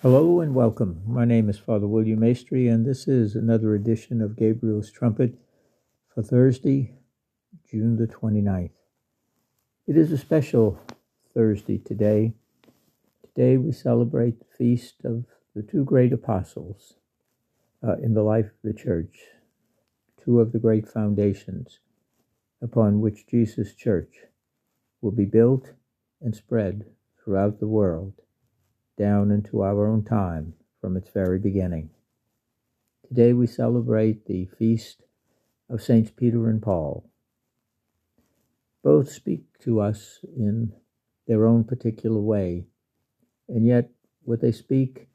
Hello and welcome. My name is Father William Maestri, and this is another edition of Gabriel's Trumpet for Thursday, June the 29th. It is a special Thursday today. Today we celebrate the feast of the two great apostles uh, in the life of the church, two of the great foundations upon which Jesus' church will be built and spread throughout the world down into our own time from its very beginning. Today we celebrate the feast of Saints Peter and Paul. Both speak to us in their own particular way, and yet what they speak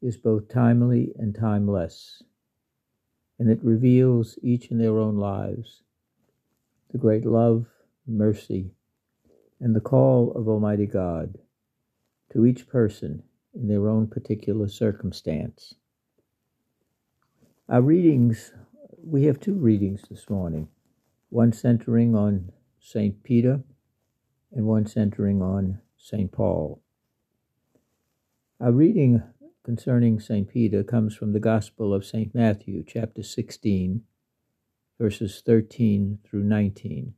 is both timely and timeless, and it reveals each in their own lives the great love, mercy, and the call of Almighty God to each person in their own particular circumstance. Our readings, we have two readings this morning one centering on St. Peter and one centering on St. Paul. Our reading concerning St. Peter comes from the Gospel of St. Matthew, chapter 16, verses 13 through 19.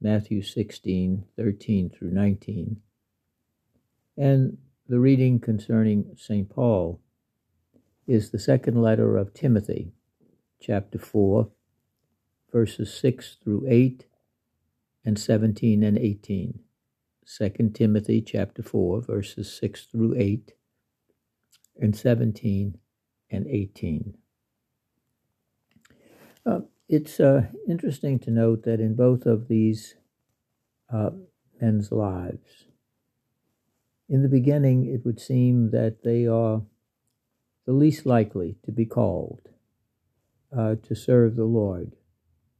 Matthew 16, 13 through 19. And the reading concerning St. Paul is the second letter of Timothy, chapter 4, verses 6 through 8 and 17 and 18. 2 Timothy chapter 4, verses 6 through 8 and 17 and 18. Uh, it's uh, interesting to note that in both of these uh, men's lives, in the beginning, it would seem that they are the least likely to be called uh, to serve the Lord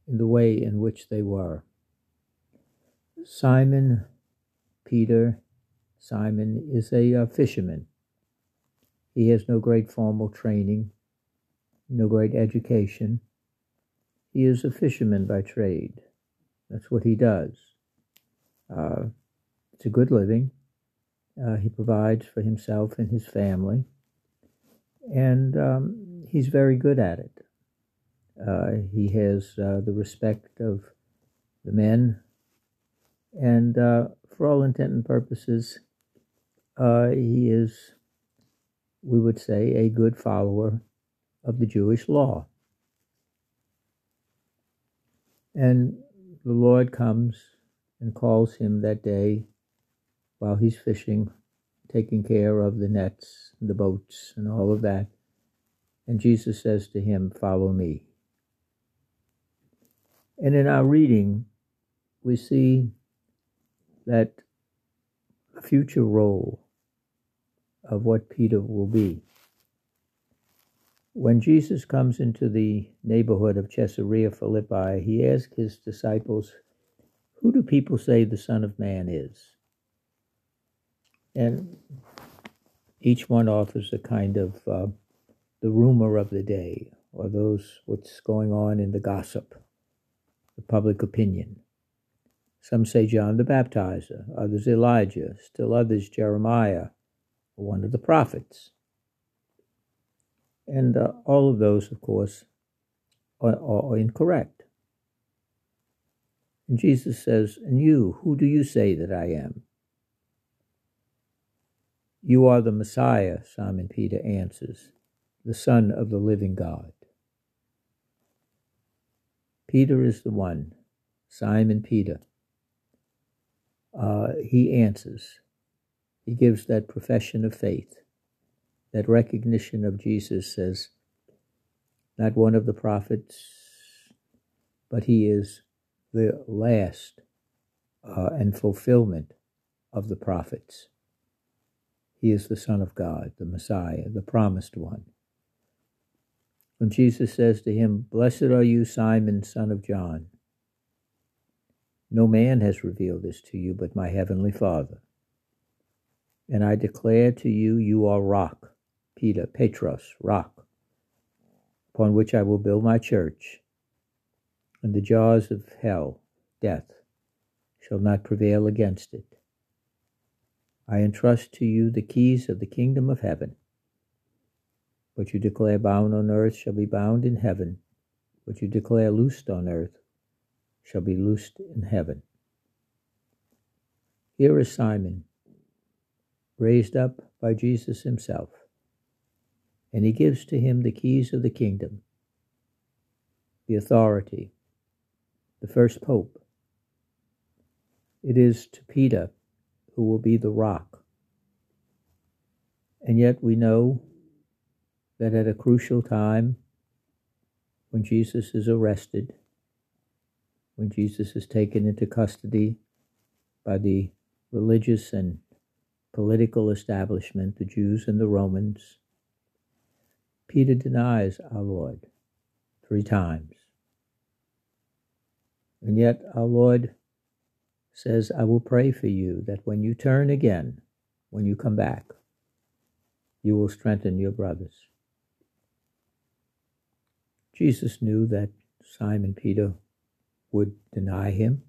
in the way in which they were. Simon Peter, Simon is a uh, fisherman. He has no great formal training, no great education. He is a fisherman by trade. That's what he does. Uh, it's a good living. Uh, he provides for himself and his family, and um, he's very good at it. Uh, he has uh, the respect of the men, and uh, for all intent and purposes, uh, he is, we would say, a good follower of the Jewish law. And the Lord comes and calls him that day while he's fishing, taking care of the nets, the boats, and all of that. And Jesus says to him, Follow me. And in our reading, we see that future role of what Peter will be. When Jesus comes into the neighborhood of Caesarea Philippi, he asks his disciples, Who do people say the Son of Man is? And each one offers a kind of uh, the rumor of the day or those what's going on in the gossip, the public opinion. Some say John the Baptizer, others Elijah, still others Jeremiah, one of the prophets. And uh, all of those, of course, are, are incorrect. And Jesus says, And you, who do you say that I am? You are the Messiah, Simon Peter answers, the Son of the living God. Peter is the one, Simon Peter. Uh, he answers. He gives that profession of faith, that recognition of Jesus as not one of the prophets, but he is the last uh, and fulfillment of the prophets. He is the Son of God, the Messiah, the promised one. When Jesus says to him, Blessed are you, Simon, son of John. No man has revealed this to you but my heavenly Father. And I declare to you, you are rock, Peter, Petros, rock, upon which I will build my church, and the jaws of hell, death, shall not prevail against it. I entrust to you the keys of the kingdom of heaven. What you declare bound on earth shall be bound in heaven. What you declare loosed on earth shall be loosed in heaven. Here is Simon, raised up by Jesus himself, and he gives to him the keys of the kingdom, the authority, the first pope. It is to Peter who will be the rock. And yet we know that at a crucial time, when Jesus is arrested, when Jesus is taken into custody by the religious and political establishment, the Jews and the Romans, Peter denies our Lord three times. And yet our Lord says, I will pray for you that when you turn again, when you come back, you will strengthen your brothers. Jesus knew that Simon Peter would deny him,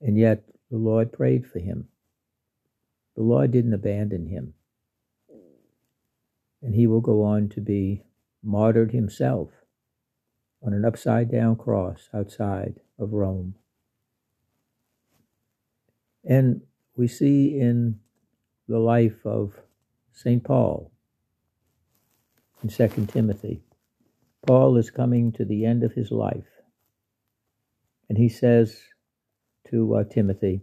and yet the Lord prayed for him. The Lord didn't abandon him, and he will go on to be martyred himself on an upside down cross outside of Rome. And we see in the life of St. Paul in 2 Timothy Paul is coming to the end of his life. And he says to uh, Timothy,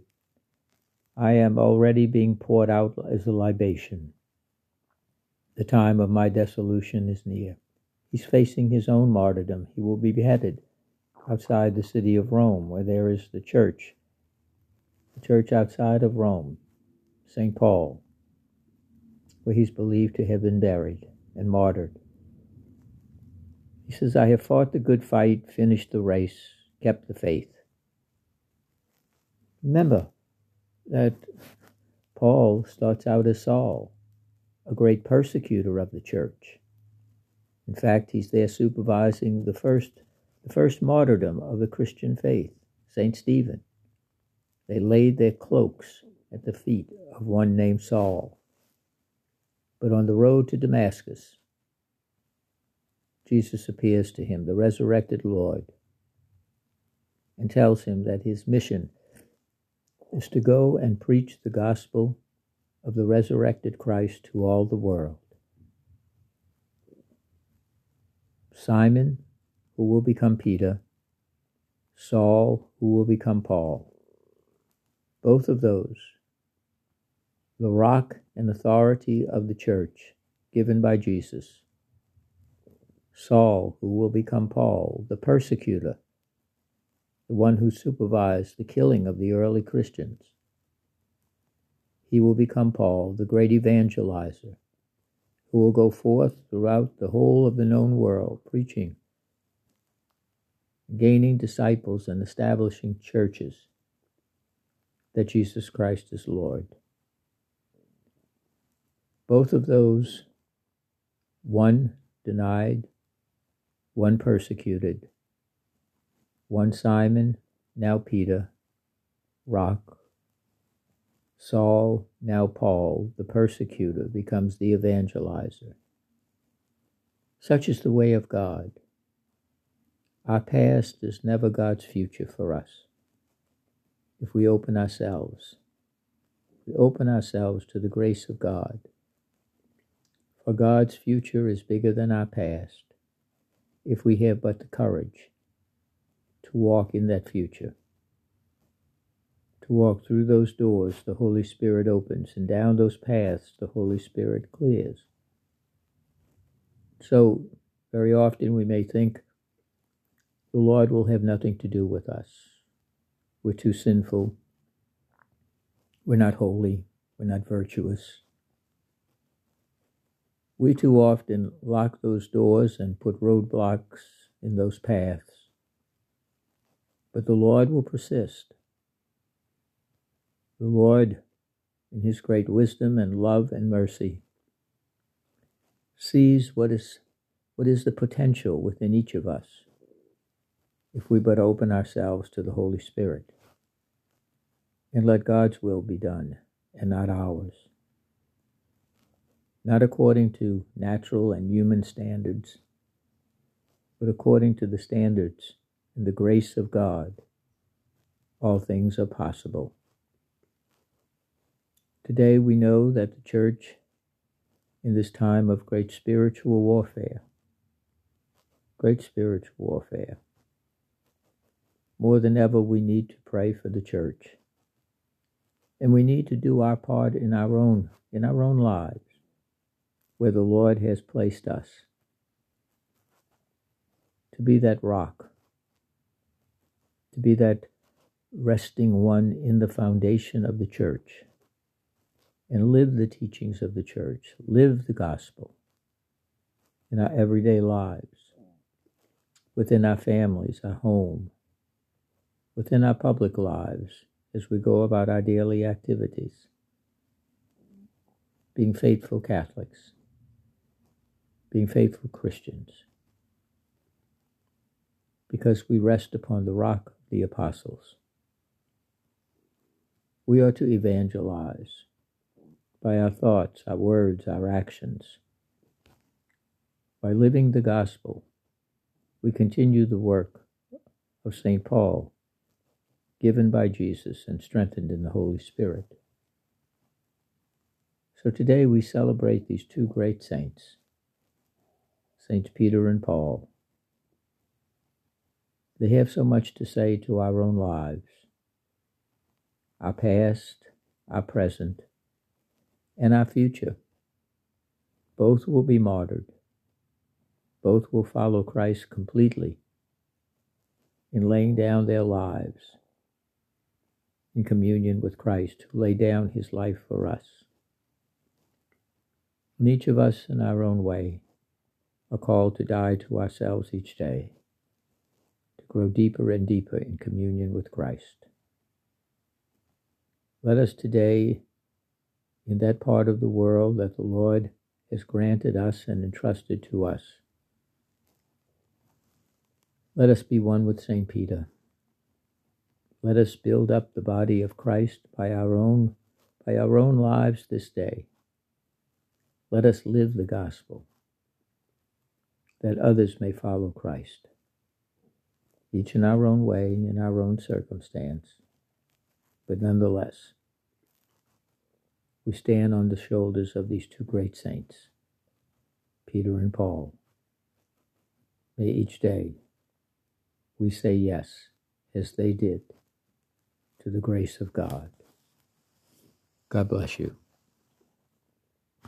I am already being poured out as a libation. The time of my dissolution is near. He's facing his own martyrdom. He will be beheaded outside the city of Rome, where there is the church, the church outside of Rome, St. Paul, where he's believed to have been buried and martyred. He says, I have fought the good fight, finished the race, kept the faith. Remember that Paul starts out as Saul, a great persecutor of the church. In fact, he's there supervising the first, the first martyrdom of the Christian faith, St. Stephen. They laid their cloaks at the feet of one named Saul. But on the road to Damascus, Jesus appears to him, the resurrected Lord, and tells him that his mission is to go and preach the gospel of the resurrected Christ to all the world. Simon, who will become Peter, Saul, who will become Paul. Both of those, the rock and authority of the church given by Jesus Saul, who will become Paul, the persecutor, the one who supervised the killing of the early Christians. He will become Paul, the great evangelizer, who will go forth throughout the whole of the known world, preaching, gaining disciples, and establishing churches that Jesus Christ is Lord. Both of those, one denied one persecuted, one Simon, now Peter, rock, Saul, now Paul, the persecutor, becomes the evangelizer. Such is the way of God. Our past is never God's future for us. If we open ourselves, we open ourselves to the grace of God. For God's future is bigger than our past if we have but the courage to walk in that future, to walk through those doors the Holy Spirit opens and down those paths the Holy Spirit clears. So, very often we may think the Lord will have nothing to do with us. We're too sinful. We're not holy. We're not virtuous. We too often lock those doors and put roadblocks in those paths. But the Lord will persist. The Lord, in His great wisdom and love and mercy, sees what is, what is the potential within each of us if we but open ourselves to the Holy Spirit and let God's will be done and not ours. not according to natural and human standards, but according to the standards and the grace of God, all things are possible. Today we know that the church, in this time of great spiritual warfare, great spiritual warfare, more than ever we need to pray for the church. And we need to do our part in our own in our own lives where the Lord has placed us to be that rock, to be that resting one in the foundation of the church, and live the teachings of the church, live the gospel in our everyday lives, within our families, our home, within our public lives as we go about our daily activities, being faithful Catholics, being faithful Christians, because we rest upon the rock of the apostles. We are to evangelize by our thoughts, our words, our actions. By living the gospel, we continue the work of St. Paul, given by Jesus and strengthened in the Holy Spirit. So today we celebrate these two great saints, Saints Peter and Paul. They have so much to say to our own lives, our past, our present, and our future. Both will be martyred. Both will follow Christ completely in laying down their lives in communion with Christ, who laid down his life for us. And each of us, in our own way, are called to die to ourselves each day, to grow deeper and deeper in communion with Christ. Let us today in that part of the world that the Lord has granted us and entrusted to us. Let us be one with St. Peter. Let us build up the body of Christ by our own by our own lives this day. Let us live the gospel that others may follow Christ, each in our own way, in our own circumstance, but nonetheless we stand on the shoulders of these two great saints, Peter and Paul. May each day we say yes, as they did, to the grace of God. God bless you.